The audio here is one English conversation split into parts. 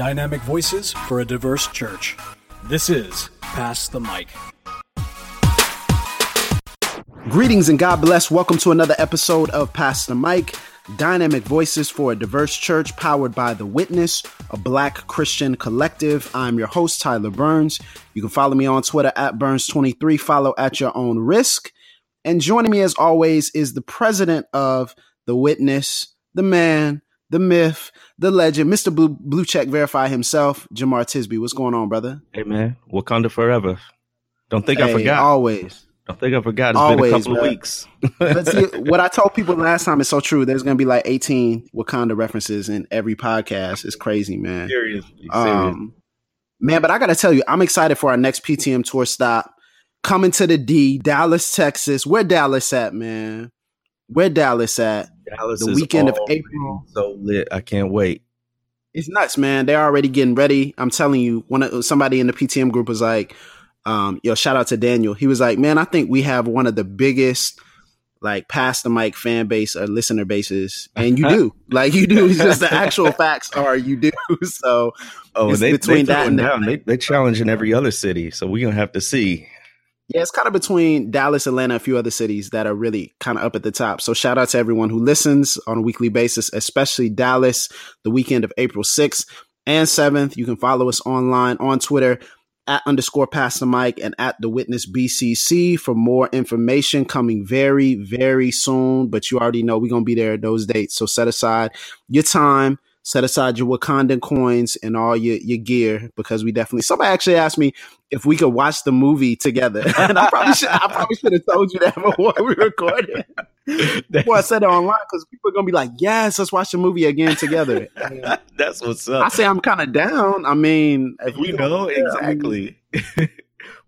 Dynamic voices for a diverse church. This is Pass the Mic. Greetings and God bless. Welcome to another episode of Pass the Mic. Dynamic voices for a diverse church powered by The Witness, a black Christian collective. I'm your host, Tyler Burns. You can follow me on Twitter at Burns23. Follow at your own risk. And joining me as always is the president of The Witness, the man, the myth, the legend, Mr. Blue, Blue Check Verify himself, Jemar Tisby. What's going on, brother? Hey, man. Wakanda forever. Don't think hey, I forgot. Always. Don't think I forgot. It's Always, been a couple bro. of weeks. but see, what I told people last time is so true. There's going to be like 18 Wakanda references in every podcast. It's crazy, man. Seriously. Um, man, but I got to tell you, I'm excited for our next PTM tour stop. Coming to the D, Dallas, Texas. Where Dallas at, man? Where Dallas at? Dallas the weekend of April. So lit. I can't wait. It's nuts, man. They're already getting ready. I'm telling you, one of somebody in the PTM group was like, um, yo, shout out to Daniel. He was like, man, I think we have one of the biggest like pass the mic fan base or listener bases, and you do. like you do. It's just the actual facts are you do. So oh, they between they that and down. they they challenge in every other city. So we're gonna have to see. Yeah, it's kind of between Dallas, Atlanta, a few other cities that are really kind of up at the top. So shout out to everyone who listens on a weekly basis, especially Dallas, the weekend of April 6th and 7th. You can follow us online on Twitter at underscore pass the mic and at the witness BCC for more information coming very, very soon. But you already know we're going to be there at those dates. So set aside your time set aside your Wakandan coins and all your, your gear because we definitely somebody actually asked me if we could watch the movie together. and I probably should I probably should have told you that before we recorded. before I said it online because people are gonna be like, Yes, let's watch the movie again together. That's what's up. I say I'm kinda down. I mean if we know exactly. I mean,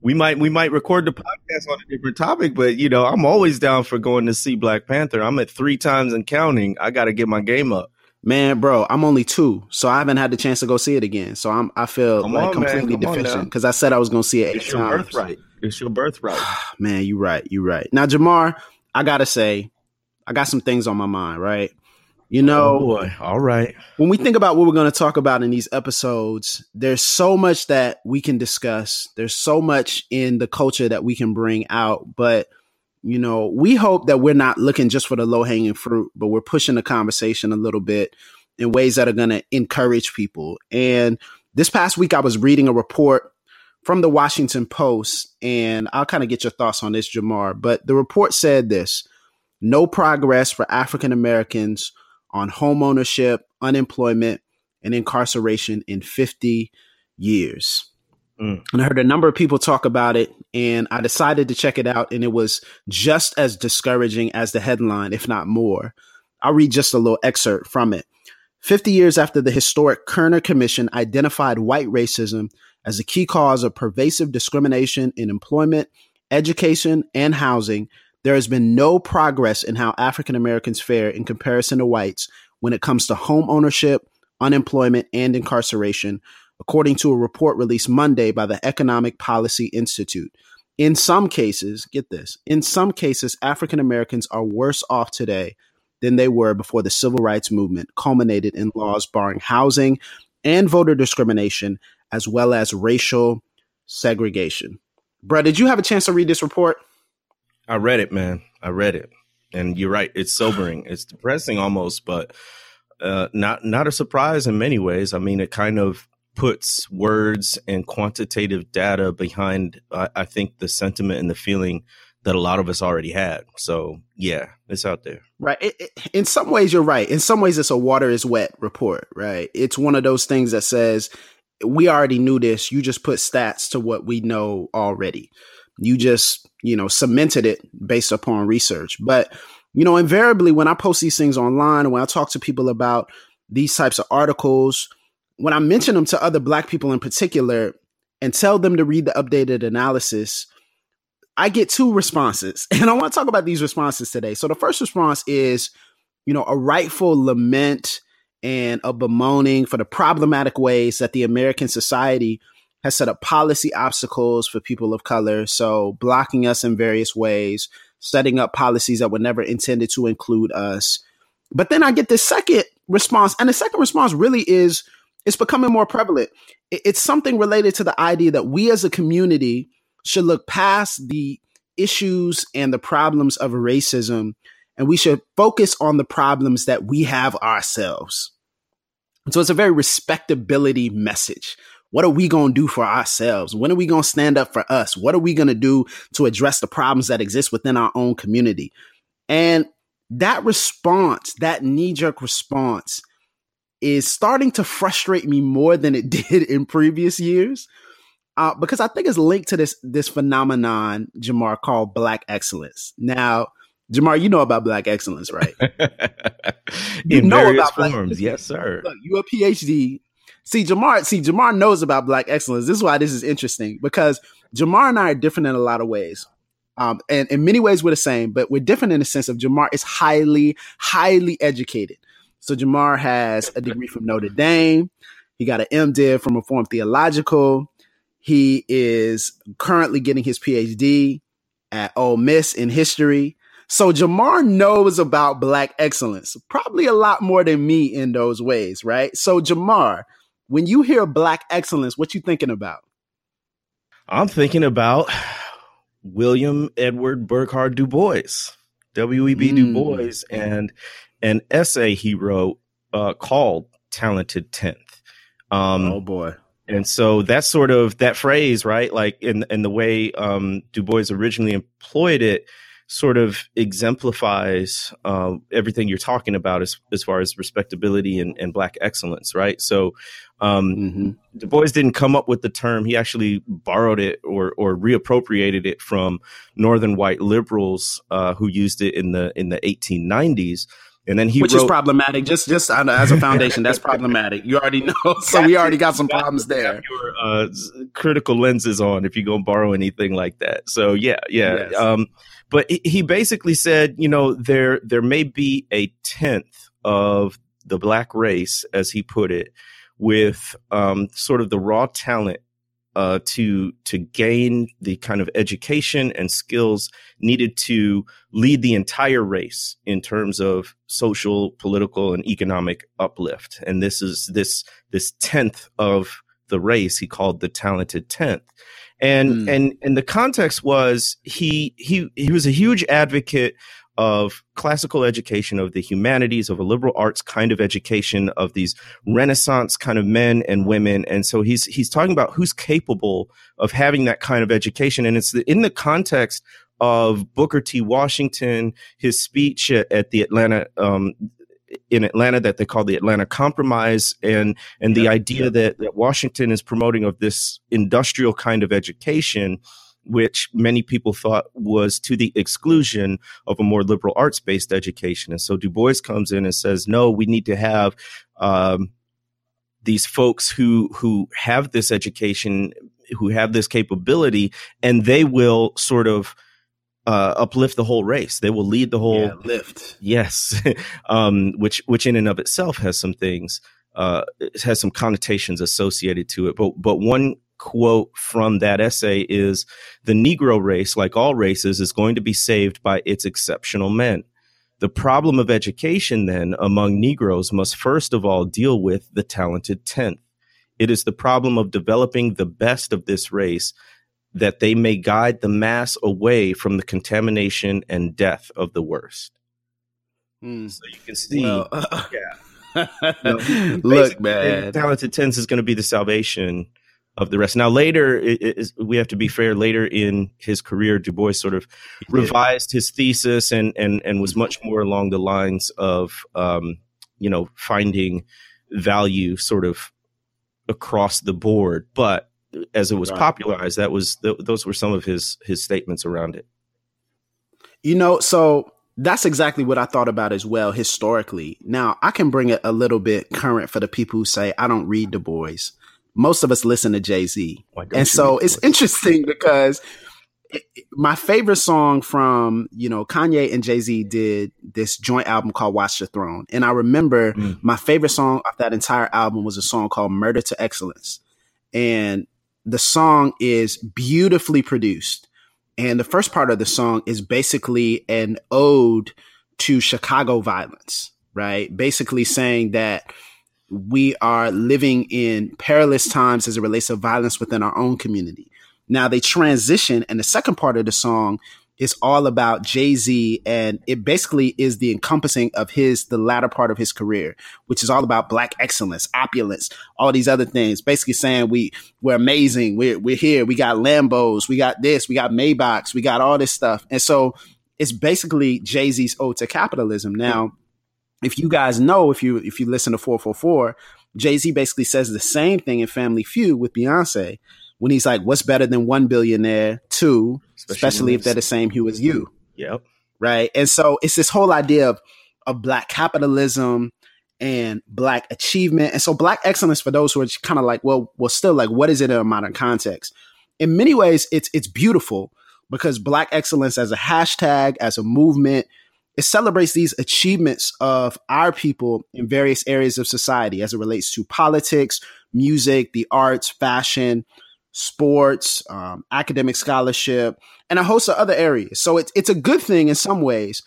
we might we might record the podcast on a different topic, but you know, I'm always down for going to see Black Panther. I'm at three times and counting. I gotta get my game up. Man, bro, I'm only two, so I haven't had the chance to go see it again. So I'm I feel Come like on, completely deficient because I said I was going to see it. It's your times. birthright. It's your birthright. man, you right. You right. Now, Jemar, I gotta say, I got some things on my mind. Right. You oh, know, oh boy. All right. When we think about what we're going to talk about in these episodes, there's so much that we can discuss. There's so much in the culture that we can bring out, but you know, we hope that we're not looking just for the low hanging fruit, but we're pushing the conversation a little bit in ways that are going to encourage people. And this past week, I was reading a report from the Washington Post, and I'll kind of get your thoughts on this, Jemar. But the report said this no progress for African Americans on home ownership, unemployment, and incarceration in 50 years. Mm. And I heard a number of people talk about it, and I decided to check it out, and it was just as discouraging as the headline, if not more. I'll read just a little excerpt from it. 50 years after the historic Kerner Commission identified white racism as a key cause of pervasive discrimination in employment, education, and housing, there has been no progress in how African Americans fare in comparison to whites when it comes to home ownership, unemployment, and incarceration, according to a report released Monday by the Economic Policy Institute. In some cases, get this, in some cases, African Americans are worse off today than they were before the civil rights movement culminated in laws barring housing and voter discrimination, as well as racial segregation. Brad, did you have a chance to read this report? I read it, man. I read it. And you're right. It's sobering. It's depressing almost, but uh, not not a surprise in many ways. I mean, it kind of puts words and quantitative data behind, I, I think, the sentiment and the feeling that a lot of us already had. So yeah, it's out there. Right. It, it, in some ways, you're right. In some ways, it's a water is wet report. Right. It's one of those things that says we already knew this. You just put stats to what we know already. You just you know cemented it based upon research. But you know, invariably, when I post these things online, when I talk to people about these types of articles, when I mention them to other black people in particular and tell them to read the updated analysis, I get two responses. And I want to talk about these responses today. So the first response is, you know, a rightful lament and a bemoaning for the problematic ways that the American society has set up policy obstacles for people of color. So blocking us in various ways, setting up policies that were never intended to include us. But then I get the second response, and the second response really is it's becoming more prevalent. It's something related to the idea that we as a community should look past the issues and the problems of racism and we should focus on the problems that we have ourselves. So it's a very respectability message. What are we going to do for ourselves? When are we going to stand up for us? What are we going to do to address the problems that exist within our own community? And that response, that knee jerk response, is starting to frustrate me more than it did in previous years. Uh, because I think it's linked to this this phenomenon, Jemar, called black excellence. Now, Jemar, you know about black excellence, right? you In know about forms, yes, sir. Look, you a PhD See, Jemar, see, Jemar knows about black excellence. This is why this is interesting because Jemar and I are different in a lot of ways. Um, and in many ways, we're the same, but we're different in the sense of Jemar is highly, highly educated. So Jemar has a degree from Notre Dame. He got an MDiv from Reformed Theological. He is currently getting his PhD at Ole Miss in history. So Jemar knows about black excellence, probably a lot more than me in those ways, right? So Jemar, when you hear black excellence, what you thinking about? I'm thinking about William Edward Burghardt Du Bois, W.E.B. Mm. Du Bois, and an essay he wrote uh, called "Talented Tenth. Um, oh boy! And so that's sort of that phrase, right? Like in in the way um, Du Bois originally employed it, sort of exemplifies uh, everything you're talking about as, as far as respectability and, and black excellence, right? So um, mm-hmm. Du Bois didn't come up with the term; he actually borrowed it or or reappropriated it from northern white liberals uh, who used it in the in the 1890s. And then he which wrote, is problematic. Just just as a foundation, that's problematic. You already know, so we already got some problems there. Your uh, critical lenses on if you go borrow anything like that. So yeah, yeah. Yes. Um, but he basically said, you know, there there may be a tenth of the black race, as he put it, with um, sort of the raw talent uh, to to gain the kind of education and skills needed to lead the entire race in terms of social, political, and economic uplift. And this is this this tenth of the race he called the talented tenth and mm. and and the context was he he he was a huge advocate of classical education of the humanities of a liberal arts kind of education of these renaissance kind of men and women. And so he's he's talking about who's capable of having that kind of education. And it's the, in the context of Booker T. Washington, his speech at, at the Atlanta um, in Atlanta that they call the Atlanta Compromise, and and the idea that, that Washington is promoting of this industrial kind of education, which many people thought was to the exclusion of a more liberal arts based education. And so Du Bois comes in and says, no, we need to have um, these folks who who have this education, who have this capability, and they will sort of uh, uplift the whole race. They will lead the whole yeah, lift. Yes, um, which which in and of itself has some things uh, has some connotations associated to it. But but one quote from that essay is the Negro race, like all races, is going to be saved by its exceptional men. The problem of education, then, among Negroes must first of all deal with the talented tenth. It is the problem of developing the best of this race that they may guide the mass away from the contamination and death of the worst. Mm. So you can see, well, uh, yeah. know, Look, man, talented tens is going to be the salvation of the rest. Now, later, it, we have to be fair. Later in his career, Du Bois sort of revised his thesis and and and was much more along the lines of, um, you know, finding value sort of across the board. But as it was popularized, that was th- those were some of his his statements around it. You know, so that's exactly what I thought about as well historically. Now I can bring it a little bit current for the people who say I don't read Du Bois. Most of us listen to Jay Z, and so it's interesting because my favorite song from you know Kanye and Jay Z did this joint album called Watch the Throne, and I remember mm. my favorite song of that entire album was a song called Murder to Excellence, and the song is beautifully produced. And the first part of the song is basically an ode to Chicago violence, right? Basically saying that we are living in perilous times as it relates to violence within our own community. Now they transition, and the second part of the song is all about Jay Z, and it basically is the encompassing of his the latter part of his career, which is all about black excellence, opulence, all these other things. Basically saying we we're amazing, we're we're here, we got Lambos, we got this, we got Maybachs, we got all this stuff, and so it's basically Jay Z's ode to capitalism. Now, if you guys know, if you if you listen to 444, Jay Z basically says the same thing in Family Feud with Beyonce when he's like, "What's better than one billionaire? Two, especially, especially if they're the same hue as you." Yep. Right, and so it's this whole idea of of black capitalism and black achievement, and so black excellence for those who are kind of like, well, well, still like, what is it in a modern context? In many ways, it's it's beautiful because black excellence as a hashtag, as a movement, it celebrates these achievements of our people in various areas of society as it relates to politics, music, the arts, fashion, sports, um, academic scholarship, and a host of other areas. So it's it's a good thing in some ways,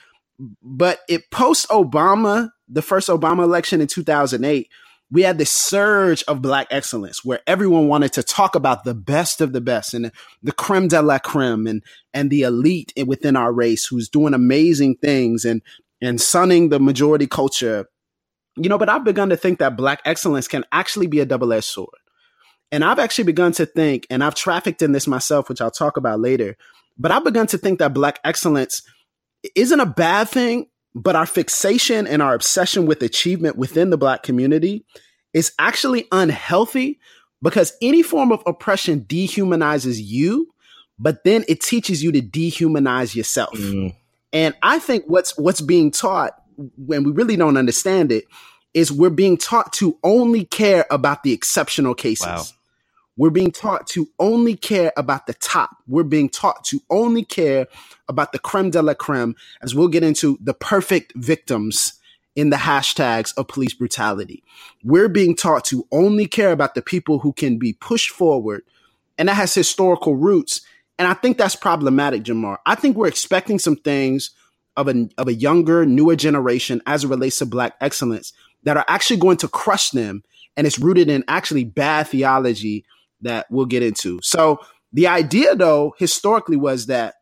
but it post Obama, the first Obama election in 2008, we had this surge of black excellence where everyone wanted to talk about the best of the best and the creme de la creme and and the elite within our race who's doing amazing things and and sunning the majority culture. You know but i've begun to think that black excellence can actually be a double-edged sword. And i've actually begun to think and i've trafficked in this myself which i'll talk about later but i've begun to think that black excellence isn't a bad thing but our fixation and our obsession with achievement within the black community is actually unhealthy because any form of oppression dehumanizes you, but then it teaches you to dehumanize yourself. Mm. And I think what's what's being taught when we really don't understand it is we're being taught to only care about the exceptional cases. Wow. We're being taught to only care about the top. We're being taught to only care about the creme de la creme, as we'll get into the perfect victims in the hashtags of police brutality. We're being taught to only care about the people who can be pushed forward, and that has historical roots. And I think that's problematic, Jemar. I think we're expecting some things of a of a younger, newer generation as it relates to black excellence that are actually going to crush them. And it's rooted in actually bad theology that we'll get into. So the idea, though, historically was that,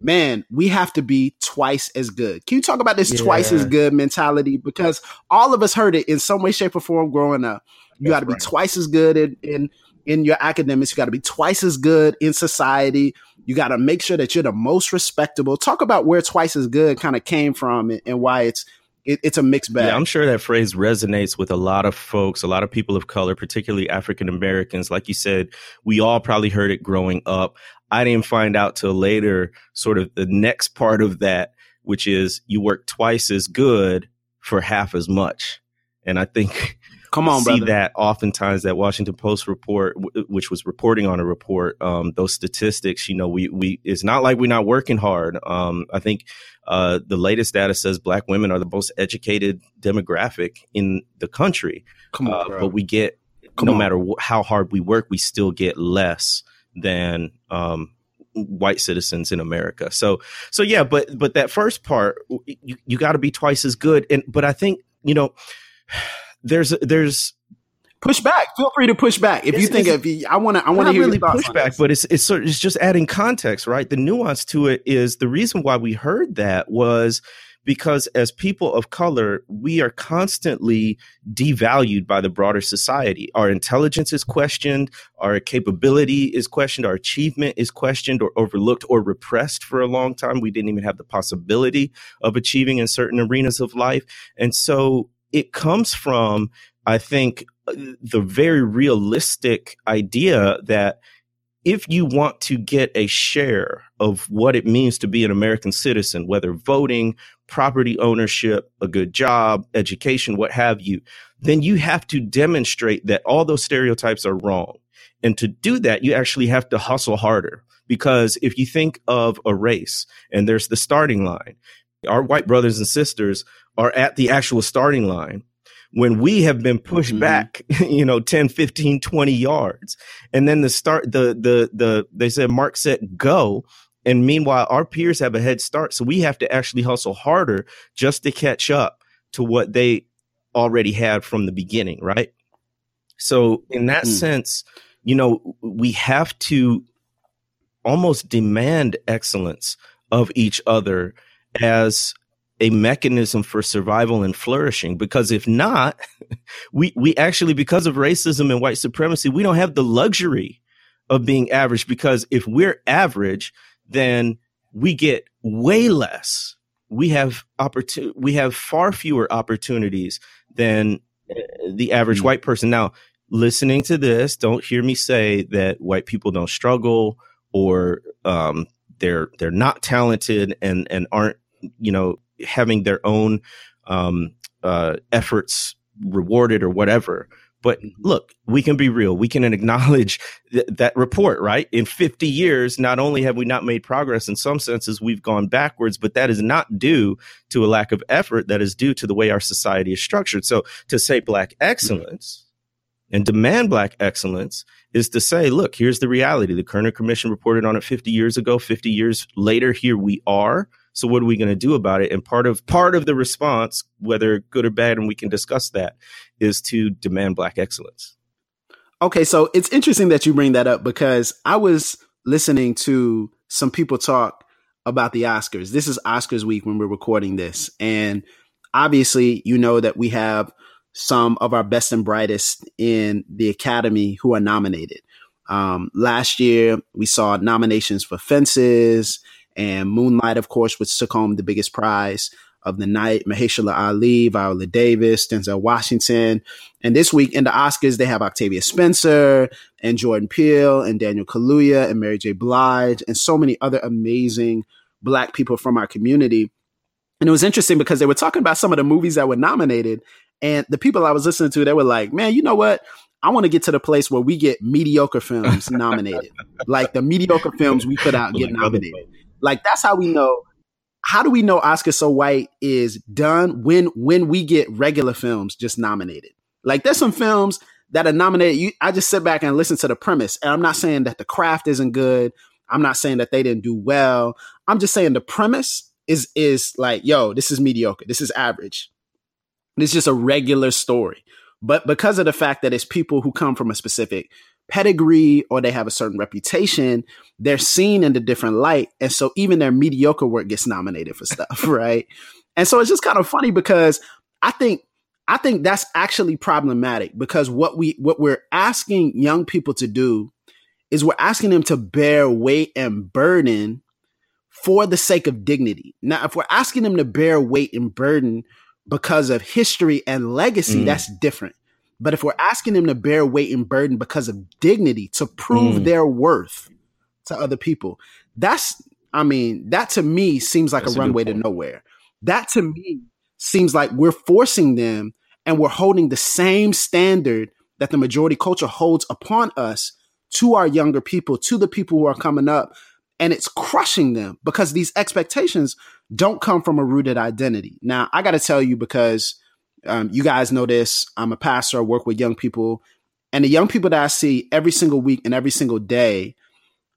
man, we have to be twice as good. Can you talk about this yeah. twice as good mentality? Because all of us heard it in some way, shape, or form growing up. You got to be right. twice as good in, in in your academics. You got to be twice as good in society. You got to make sure that you're the most respectable. Talk about where twice as good kind of came from and, and why it's it, it's a mixed bag. Yeah, I'm sure that phrase resonates with a lot of folks, a lot of people of color, particularly African Americans. Like you said, we all probably heard it growing up. I didn't find out till later, sort of the next part of that, which is you work twice as good for half as much. And I think Come on, see brother. that oftentimes that Washington Post report, w- which was reporting on a report, um, those statistics. You know, we we it's not like we're not working hard. Um, I think uh, the latest data says black women are the most educated demographic in the country. Come on, uh, but we get Come no on. matter wh- how hard we work, we still get less than um, white citizens in America. So so yeah, but but that first part, you, you got to be twice as good. And but I think you know there's there's push back. Feel free to push back if you think if you, I want to. I want to hear really push back, but it's it's sort of, it's just adding context, right? The nuance to it is the reason why we heard that was because as people of color, we are constantly devalued by the broader society. Our intelligence is questioned, our capability is questioned, our achievement is questioned or overlooked or repressed for a long time. We didn't even have the possibility of achieving in certain arenas of life. And so it comes from, I think, the very realistic idea that if you want to get a share of what it means to be an American citizen, whether voting, property ownership, a good job, education, what have you, then you have to demonstrate that all those stereotypes are wrong. And to do that, you actually have to hustle harder. Because if you think of a race and there's the starting line, our white brothers and sisters are at the actual starting line when we have been pushed mm-hmm. back, you know, 10, 15, 20 yards. And then the start, the, the, the, they said mark said go. And meanwhile, our peers have a head start. So we have to actually hustle harder just to catch up to what they already had from the beginning, right? So in that mm. sense, you know, we have to almost demand excellence of each other as a mechanism for survival and flourishing because if not we we actually because of racism and white supremacy we don't have the luxury of being average because if we're average then we get way less we have opportun- we have far fewer opportunities than uh, the average mm-hmm. white person now listening to this don't hear me say that white people don't struggle or um, they're they're not talented and and aren't you know having their own um, uh, efforts rewarded or whatever. But mm-hmm. look, we can be real. We can acknowledge th- that report, right? In 50 years, not only have we not made progress in some senses, we've gone backwards, but that is not due to a lack of effort. That is due to the way our society is structured. So to say black excellence mm-hmm. And demand black excellence is to say, look, here's the reality. The Kerner Commission reported on it 50 years ago. 50 years later, here we are. So what are we going to do about it? And part of part of the response, whether good or bad, and we can discuss that, is to demand black excellence. Okay, so it's interesting that you bring that up because I was listening to some people talk about the Oscars. This is Oscars week when we're recording this. And obviously, you know that we have some of our best and brightest in the Academy who are nominated. Um, last year, we saw nominations for Fences and Moonlight, of course, which took home the biggest prize of the night. Mahershala Ali, Viola Davis, Denzel Washington. And this week in the Oscars, they have Octavia Spencer and Jordan Peele and Daniel Kaluuya and Mary J. Blige and so many other amazing black people from our community. And it was interesting because they were talking about some of the movies that were nominated. And the people I was listening to, they were like, man, you know what? I want to get to the place where we get mediocre films nominated. like the mediocre films we put out get nominated. Like that's how we know. How do we know Oscar So White is done when when we get regular films just nominated? Like there's some films that are nominated. You, I just sit back and listen to the premise, and I'm not saying that the craft isn't good. I'm not saying that they didn't do well. I'm just saying the premise is is like, yo, this is mediocre. This is average. It's just a regular story. But because of the fact that it's people who come from a specific pedigree or they have a certain reputation, they're seen in a different light. And so even their mediocre work gets nominated for stuff, right? And so it's just kind of funny because I think I think that's actually problematic because what we what we're asking young people to do is we're asking them to bear weight and burden for the sake of dignity. Now, if we're asking them to bear weight and burden because of history and legacy, mm. that's different. But if we're asking them to bear weight and burden because of dignity to prove mm. their worth to other people, that's, I mean, that to me seems like that's a runway to nowhere. That to me seems like we're forcing them and we're holding the same standard that the majority culture holds upon us to our younger people, to the people who are coming up. And it's crushing them because these expectations don't come from a rooted identity. Now, I got to tell you, because um, you guys know this. I'm a pastor. I work with young people, and the young people that I see every single week and every single day,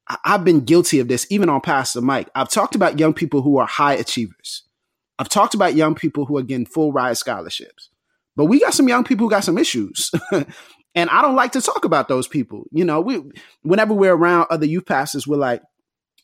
I- I've been guilty of this, even on Pass the Mic. I've talked about young people who are high achievers. I've talked about young people who are getting full ride scholarships, but we got some young people who got some issues. and I don't like to talk about those people. You know, we whenever we're around other youth pastors, we're like,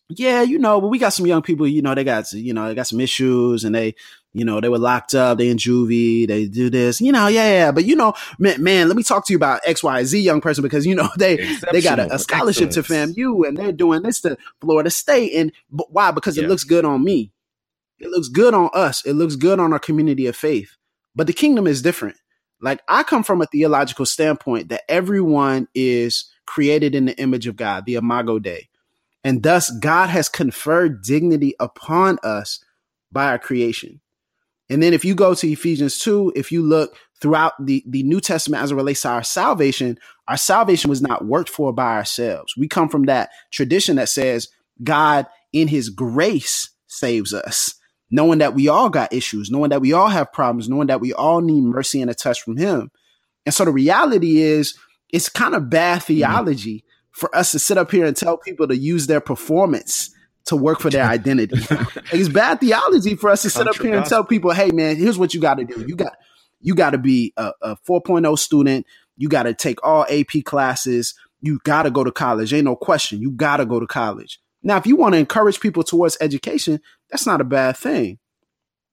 yeah, you know, but we got some young people, you know, they got, you know, they got some issues and they, you know, they were locked up, they in juvie, they do this, you know, yeah, yeah. But you know, man, man, let me talk to you about X, Y, Z young person because you know they they got a, a scholarship excellence. to FAMU and they're doing this to Florida State. And but why? Because it looks good on me. It looks good on us. It looks good on our community of faith. But the kingdom is different. Like I come from a theological standpoint that everyone is created in the image of God, the Imago Dei. And thus God has conferred dignity upon us by our creation. And then if you go to Ephesians 2, if you look throughout the, the New Testament as it relates to our salvation, our salvation was not worked for by ourselves. We come from that tradition that says God in his grace saves us, knowing that we all got issues, knowing that we all have problems, knowing that we all need mercy and a touch from him. And so the reality is it's kind of bad theology mm-hmm. For us to sit up here and tell people to use their performance to work for their identity. it's bad theology for us to sit up here and tell people, "Hey, man, here's what you got to do. You got You got to be a, a 4.0 student. You got to take all AP classes. You got to go to college. Ain't no question. You got to go to college. Now, if you want to encourage people towards education, that's not a bad thing.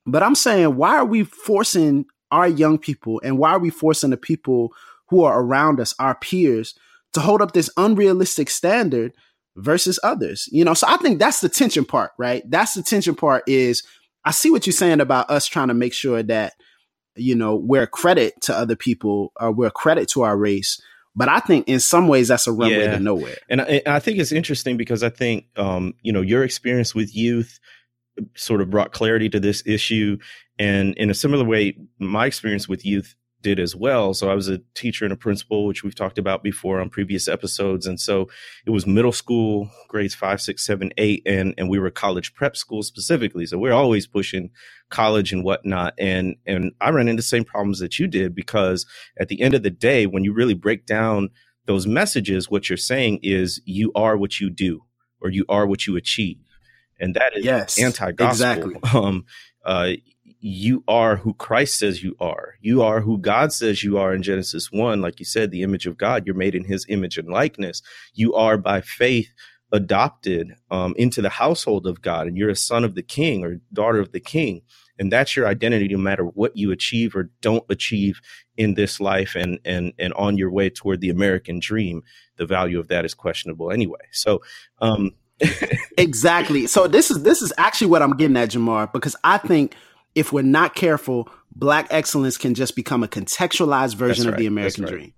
But I'm saying, why are we forcing our young people and why are we forcing the people who are around us, our peers, to hold up this unrealistic standard versus others? You know, so I think that's the tension part, right? That's the tension part is I see what you're saying about us trying to make sure that, you know, we're a credit to other people or we're a credit to our race. But I think in some ways that's a runway yeah. to nowhere. And I, I, think it's interesting because I think, um, you know, your experience with youth sort of brought clarity to this issue. And in a similar way, my experience with youth did as well. So I was a teacher and a principal, which we've talked about before on previous episodes. And so it was middle school, grades five, six, seven, eight, and and we were college prep school specifically. So we're always pushing college and whatnot. And and I ran into the same problems that you did because at the end of the day, when you really break down those messages, what you're saying is you are what you do or you are what you achieve. And that is yes, anti-gospel. Exactly. Um, uh, you are who Christ says you are. You are who God says you are in Genesis 1. Like you said, the image of God, you're made in his image and likeness. You are by faith adopted um, into the household of God, and you're a son of the king or daughter of the king. And that's your identity no matter what you achieve or don't achieve in this life and and and on your way toward the American dream. The value of that is questionable anyway. So um exactly. So this is this is actually what I'm getting at, Jemar, because I think if we're not careful, black excellence can just become a contextualized version right. of the American right. dream.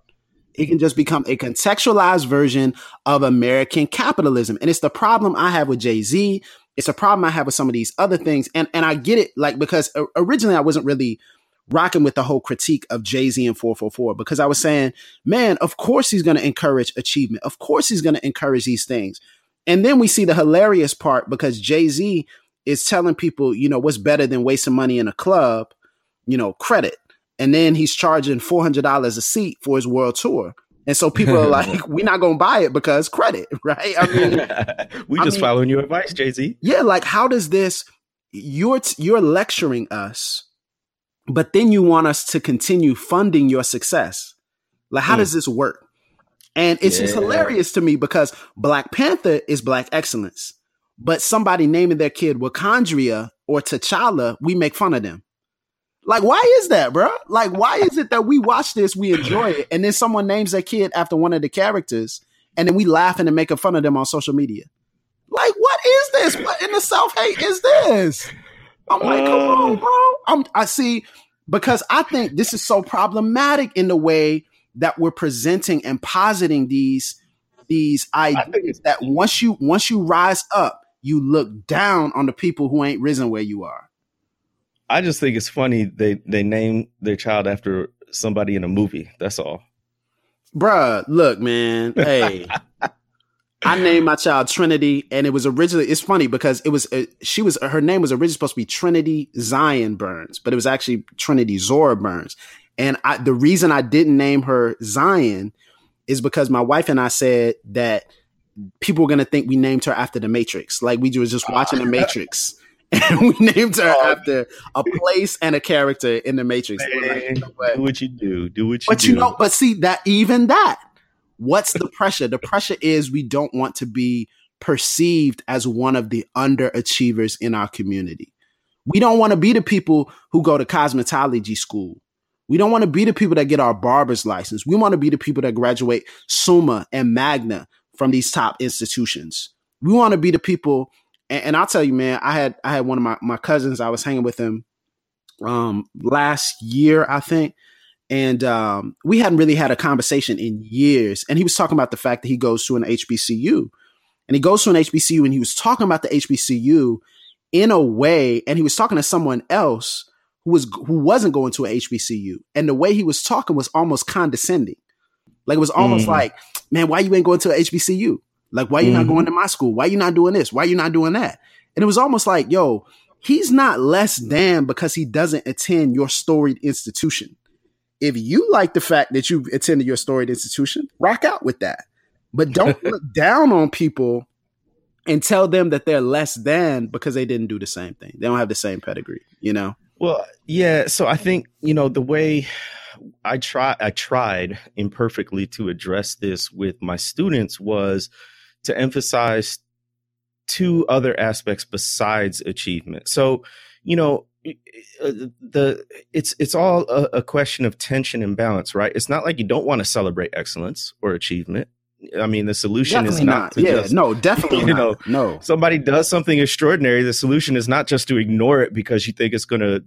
It can just become a contextualized version of American capitalism. And it's the problem I have with Jay Z. It's a problem I have with some of these other things. And, and I get it, like, because originally I wasn't really rocking with the whole critique of Jay Z and 444 because I was saying, man, of course he's going to encourage achievement. Of course he's going to encourage these things. And then we see the hilarious part because Jay Z is telling people, you know, what's better than wasting money in a club, you know, credit. And then he's charging $400 a seat for his world tour. And so people are like, we're not going to buy it because credit, right? I mean, we just I mean, following your advice, Jay Z. Yeah. Like, how does this, you're, you're lecturing us, but then you want us to continue funding your success. Like, how mm. does this work? And it's yeah. just hilarious to me because Black Panther is black excellence but somebody naming their kid Wakandria or T'Challa, we make fun of them. Like, why is that, bro? Like, why is it that we watch this, we enjoy it, and then someone names their kid after one of the characters, and then we laughing and making fun of them on social media? Like, what is this? What in the self hate is this? I'm like, come on, uh. bro. I'm, I see because I think this is so problematic in the way that we're presenting and positing these these ideas that once you once you rise up you look down on the people who ain't risen where you are. I just think it's funny they they name their child after somebody in a movie. That's all. Bruh, look, man. Hey. I named my child Trinity, and it was originally. It's funny because it was uh, she was her name was originally supposed to be Trinity Zion Burns, but it was actually Trinity Zora Burns. And I, the reason I didn't name her Zion is because my wife and I said that people are gonna think we named her after the Matrix. Like we was just ah. watching the Matrix. And we named her oh. after a place and a character in the Matrix. Like, you know what? Do what you do. Do what you but do. you know, but see that even that, what's the pressure? The pressure is we don't want to be perceived as one of the underachievers in our community. We don't want to be the people who go to cosmetology school. We don't want to be the people that get our barber's license. We want to be the people that graduate Summa and Magna from these top institutions. We want to be the people. And, and, I'll tell you, man, I had I had one of my, my cousins. I was hanging with him um, last year, I think, and um, we hadn't really had a conversation in years. And he was talking about the fact that he goes to an HBCU, and he goes to an HBCU, and he was talking about the HBCU in a way, and he was talking to someone else who was who wasn't going to a HBCU, and the way he was talking was almost condescending. Like it was almost mm. like, man, why you ain't going to HBCU? Like, why you mm. not going to my school? Why you not doing this? Why you not doing that? And it was almost like, yo, he's not less than because he doesn't attend your storied institution. If you like the fact that you attended your storied institution, rock out with that. But don't look down on people and tell them that they're less than because they didn't do the same thing. They don't have the same pedigree, you know? Well, yeah. So I think you know the way I try I tried imperfectly to address this with my students was to emphasize two other aspects besides achievement. So, you know, uh, the it's it's all a, a question of tension and balance, right? It's not like you don't want to celebrate excellence or achievement. I mean, the solution definitely is not, not. yeah, just, no, definitely you not. know, no. Somebody does something extraordinary. The solution is not just to ignore it because you think it's going to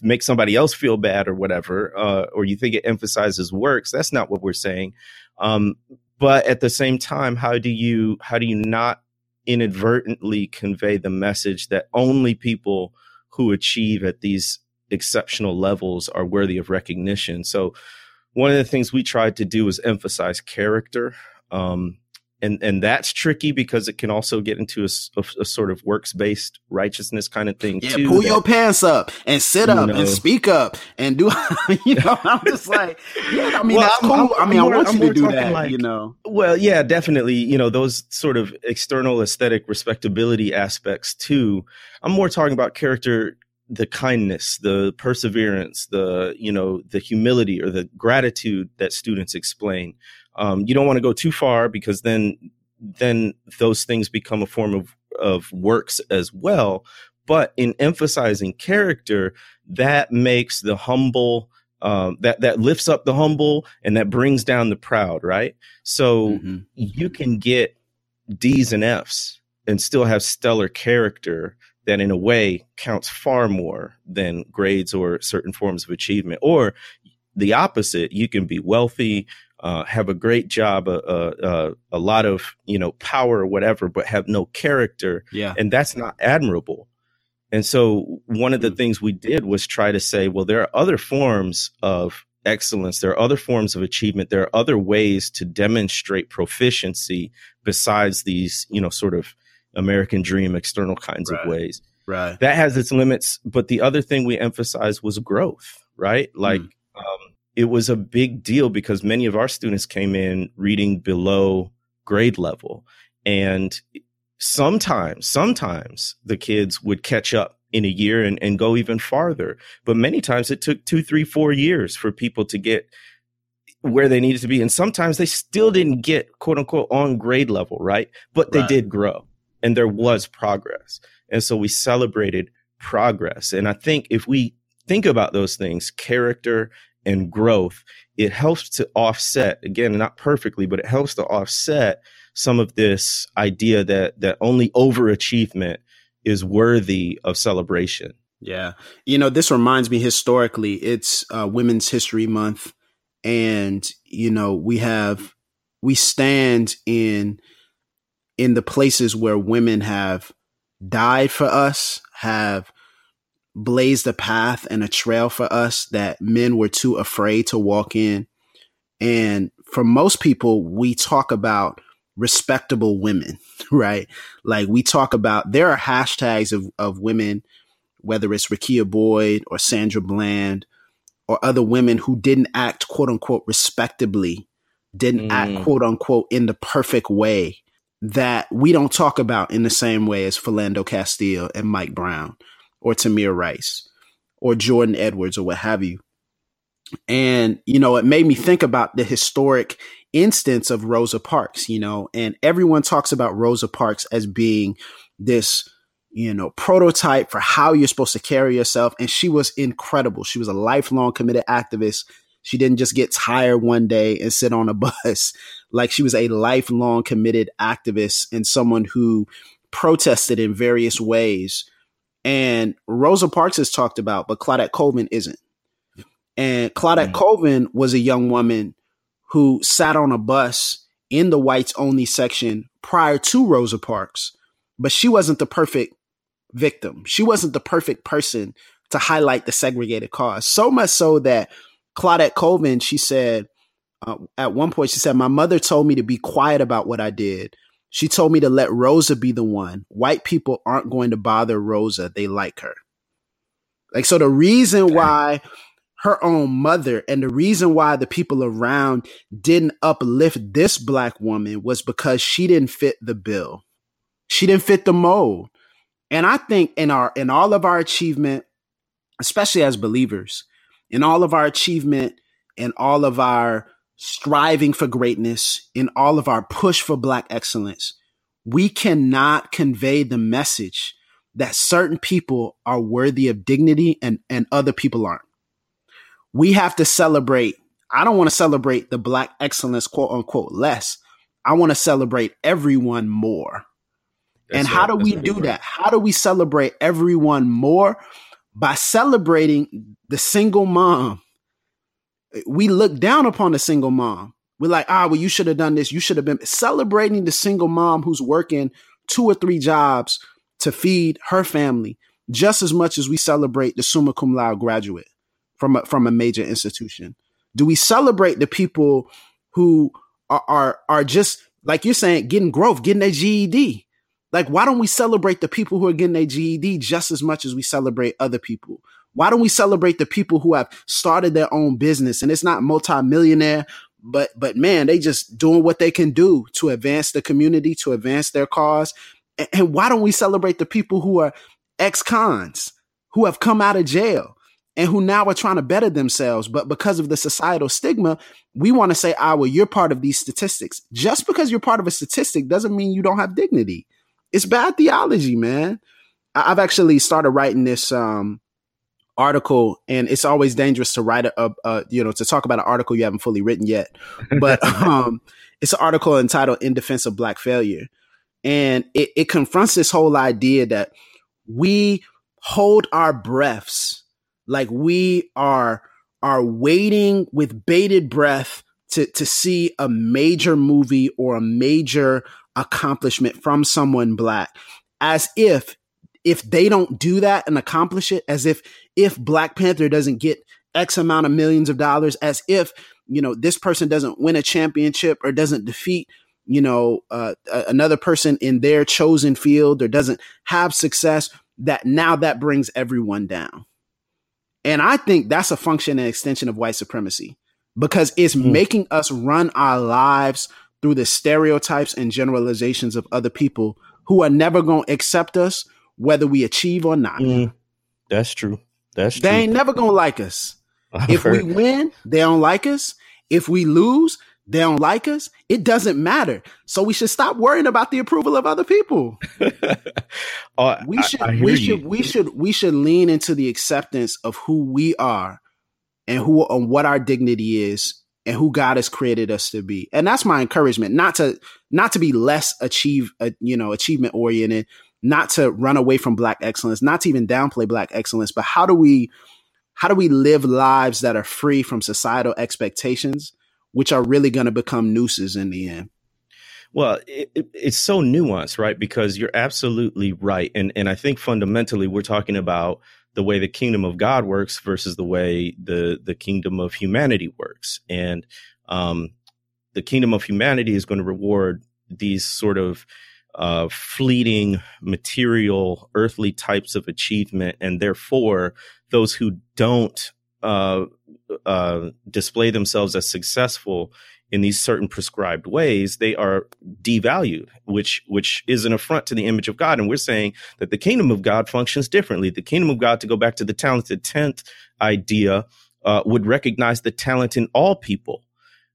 make somebody else feel bad or whatever, uh, or you think it emphasizes works. That's not what we're saying. Um, but at the same time, how do you how do you not inadvertently convey the message that only people who achieve at these exceptional levels are worthy of recognition? So one of the things we tried to do was emphasize character. Um, and and that's tricky because it can also get into a, a, a sort of works based righteousness kind of thing. Yeah, too, pull that, your pants up and sit up know, and speak up and do. You know, I'm just like, yeah. I mean, well, that's I'm, cool. I'm, i mean, more, I want I'm you to do that. Like, you know, well, yeah, definitely. You know, those sort of external aesthetic respectability aspects too. I'm more talking about character the kindness the perseverance the you know the humility or the gratitude that students explain um, you don't want to go too far because then then those things become a form of of works as well. But in emphasizing character, that makes the humble um, that that lifts up the humble and that brings down the proud, right? So mm-hmm. you can get D's and F's and still have stellar character that in a way counts far more than grades or certain forms of achievement or the opposite you can be wealthy uh, have a great job, a, a, a, lot of you know power or whatever, but have no character. Yeah, and that's not admirable. And so one of the mm. things we did was try to say, well, there are other forms of excellence. There are other forms of achievement. There are other ways to demonstrate proficiency besides these, you know, sort of American dream external kinds right. of ways. Right. That has its limits. But the other thing we emphasized was growth, right? Like, mm. um, it was a big deal because many of our students came in reading below grade level. And sometimes, sometimes the kids would catch up in a year and, and go even farther. But many times it took two, three, four years for people to get where they needed to be. And sometimes they still didn't get quote unquote on grade level, right? But they right. did grow and there was progress. And so we celebrated progress. And I think if we think about those things, character and growth, it helps to offset, again, not perfectly, but it helps to offset some of this idea that that only overachievement is worthy of celebration. Yeah. You know, this reminds me historically, it's uh, Women's History Month. And, you know, we have, we stand in, in the places where women have died for us, have blazed a path and a trail for us that men were too afraid to walk in. And for most people, we talk about respectable women, right? Like we talk about, there are hashtags of, of women, whether it's Rekia Boyd or Sandra Bland or other women who didn't act quote unquote respectably, didn't mm. act quote unquote in the perfect way that we don't talk about in the same way as Philando Castile and Mike Brown or Tamir Rice or Jordan Edwards or what have you. And, you know, it made me think about the historic instance of Rosa Parks, you know, and everyone talks about Rosa Parks as being this, you know, prototype for how you're supposed to carry yourself. And she was incredible. She was a lifelong committed activist. She didn't just get tired one day and sit on a bus. Like she was a lifelong committed activist and someone who protested in various ways and Rosa Parks is talked about, but Claudette Colvin isn't. And Claudette mm. Colvin was a young woman who sat on a bus in the whites only section prior to Rosa Parks, but she wasn't the perfect victim. She wasn't the perfect person to highlight the segregated cause. So much so that Claudette Colvin, she said, uh, at one point, she said, My mother told me to be quiet about what I did she told me to let Rosa be the one. White people aren't going to bother Rosa. They like her. Like, so the reason why her own mother and the reason why the people around didn't uplift this black woman was because she didn't fit the bill. She didn't fit the mold. And I think in our in all of our achievement, especially as believers, in all of our achievement and all of our striving for greatness, in all of our push for Black excellence, we cannot convey the message that certain people are worthy of dignity and, and other people aren't. We have to celebrate. I don't want to celebrate the Black excellence, quote unquote, less. I want to celebrate everyone more. That's and how do we do that? How do we celebrate everyone more? By celebrating the single mom. We look down upon the single mom. We're like, ah, well, you should have done this. You should have been celebrating the single mom who's working two or three jobs to feed her family just as much as we celebrate the summa cum laude graduate from a, from a major institution. Do we celebrate the people who are, are, are just like you're saying, getting growth, getting their GED? Like, why don't we celebrate the people who are getting their GED just as much as we celebrate other people? Why don't we celebrate the people who have started their own business and it's not multimillionaire, but but man, they just doing what they can do to advance the community, to advance their cause. And, and why don't we celebrate the people who are ex-cons who have come out of jail and who now are trying to better themselves. But because of the societal stigma, we want to say, ah, well, you're part of these statistics. Just because you're part of a statistic doesn't mean you don't have dignity. It's bad theology, man. I've actually started writing this um, article, and it's always dangerous to write a, a, you know to talk about an article you haven't fully written yet. But um, it's an article entitled "In Defense of Black Failure," and it, it confronts this whole idea that we hold our breaths like we are are waiting with bated breath to to see a major movie or a major accomplishment from someone black as if if they don't do that and accomplish it as if if black panther doesn't get x amount of millions of dollars as if you know this person doesn't win a championship or doesn't defeat you know uh, another person in their chosen field or doesn't have success that now that brings everyone down and i think that's a function and extension of white supremacy because it's mm. making us run our lives through the stereotypes and generalizations of other people who are never going to accept us, whether we achieve or not. Mm, that's true. That's they ain't never to like us. I've if heard. we win, they don't like us. If we lose, they don't like us. It doesn't matter. So we should stop worrying about the approval of other people. oh, we should I, we should we should we should lean into the acceptance of who we are and who and what our dignity is and who God has created us to be. And that's my encouragement, not to not to be less achieve, uh, you know, achievement oriented, not to run away from black excellence, not to even downplay black excellence, but how do we how do we live lives that are free from societal expectations, which are really going to become nooses in the end? Well, it, it, it's so nuanced, right? Because you're absolutely right, and and I think fundamentally we're talking about the way the kingdom of God works versus the way the the kingdom of humanity works. And um, the kingdom of humanity is going to reward these sort of uh, fleeting, material, earthly types of achievement, and therefore those who don't uh, uh, display themselves as successful in these certain prescribed ways, they are devalued, which which is an affront to the image of God. And we're saying that the kingdom of God functions differently. The kingdom of God, to go back to the talented tenth idea, uh, would recognize the talent in all people.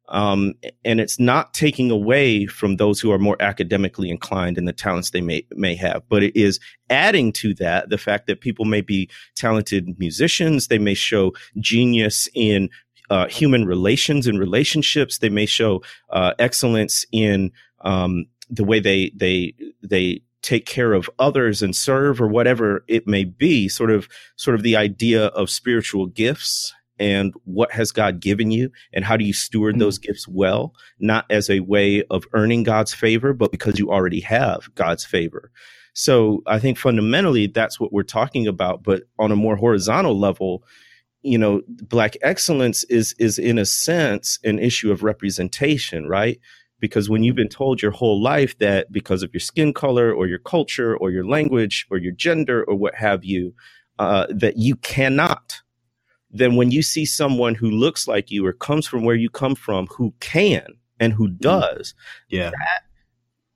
Um, and it's not taking away from those who are more academically inclined and the talents they may may have, but it is adding to that the fact that people may be talented musicians, they may show genius in uh, human relations and relationships. They may show uh, excellence in um, the way they they they take care of others and serve or whatever it may be. Sort of sort of the idea of spiritual gifts and what has God given you and how do you steward mm-hmm. those gifts well, not as a way of earning God's favor, but because you already have God's favor. So I think fundamentally that's what we're talking about. But on a more horizontal level, you know black excellence is is in a sense an issue of representation right because when you've been told your whole life that because of your skin color or your culture or your language or your gender or what have you uh, that you cannot then when you see someone who looks like you or comes from where you come from who can and who mm-hmm. does. Yeah. That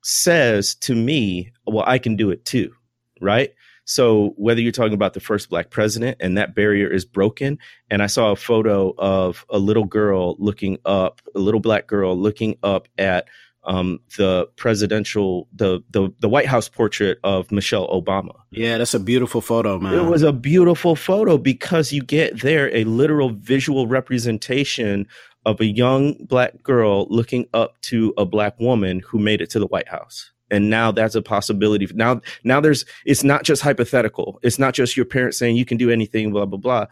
says to me well i can do it too right? So whether you're talking about the first black president and that barrier is broken, and I saw a photo of a little girl looking up, a little black girl looking up at um, the presidential, the, the the White House portrait of Michelle Obama. Yeah, that's a beautiful photo, man. It was a beautiful photo because you get there a literal visual representation of a young black girl looking up to a black woman who made it to the White House. And now that's a possibility. Now, now there's, it's not just hypothetical. It's not just your parents saying you can do anything, blah, blah, blah.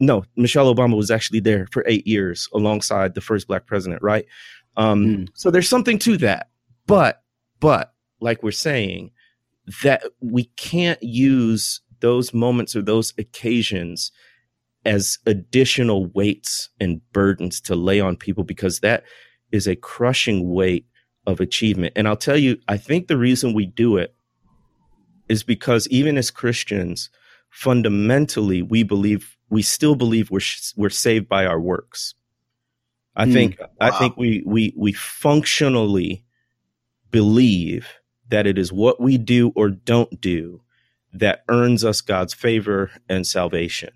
No, Michelle Obama was actually there for eight years alongside the first black president, right? Um, mm. So there's something to that. But, but like we're saying, that we can't use those moments or those occasions as additional weights and burdens to lay on people because that is a crushing weight of achievement. And I'll tell you, I think the reason we do it is because even as Christians, fundamentally, we believe we still believe we're we're saved by our works. I mm, think wow. I think we we we functionally believe that it is what we do or don't do that earns us God's favor and salvation.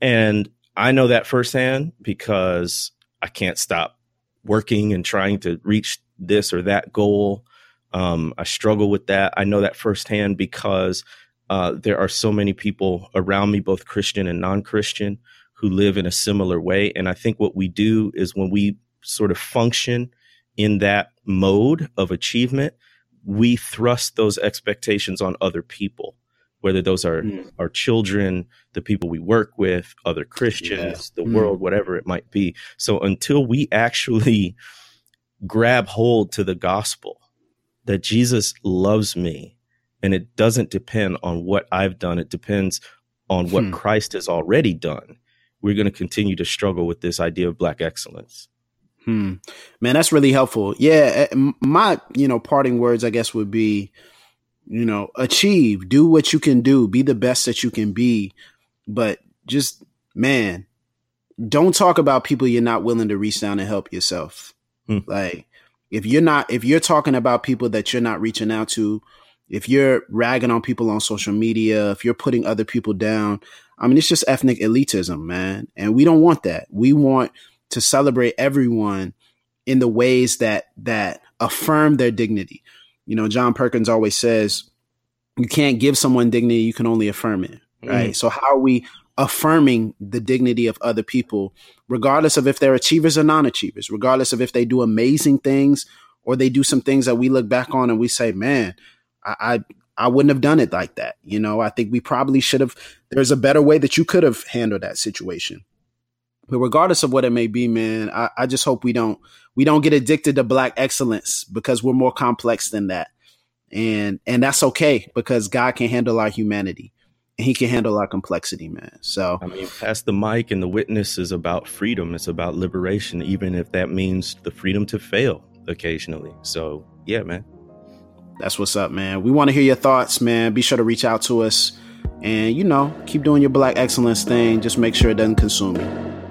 And I know that firsthand because I can't stop working and trying to reach this or that goal. Um, I struggle with that. I know that firsthand because uh, there are so many people around me, both Christian and non Christian, who live in a similar way. And I think what we do is when we sort of function in that mode of achievement, we thrust those expectations on other people whether those are mm. our children, the people we work with, other Christians, yeah. the mm. world, whatever it might be. So until we actually grab hold to the gospel that Jesus loves me and it doesn't depend on what I've done, it depends on what hmm. Christ has already done. We're going to continue to struggle with this idea of black excellence. Hmm. Man, that's really helpful. Yeah, eh, my, you know, parting words I guess would be you know, achieve, do what you can do, be the best that you can be. But just, man, don't talk about people you're not willing to reach down and help yourself. Hmm. Like, if you're not, if you're talking about people that you're not reaching out to, if you're ragging on people on social media, if you're putting other people down, I mean, it's just ethnic elitism, man. And we don't want that. We want to celebrate everyone in the ways that, that affirm their dignity. You know, John Perkins always says, you can't give someone dignity, you can only affirm it. Right. Mm. So, how are we affirming the dignity of other people, regardless of if they're achievers or non achievers, regardless of if they do amazing things or they do some things that we look back on and we say, man, I, I, I wouldn't have done it like that. You know, I think we probably should have, there's a better way that you could have handled that situation. But regardless of what it may be, man, I, I just hope we don't we don't get addicted to black excellence because we're more complex than that. And and that's okay because God can handle our humanity and he can handle our complexity, man. So I mean, pass the mic and the witness is about freedom. It's about liberation, even if that means the freedom to fail occasionally. So yeah, man. That's what's up, man. We want to hear your thoughts, man. Be sure to reach out to us and you know, keep doing your black excellence thing. Just make sure it doesn't consume you.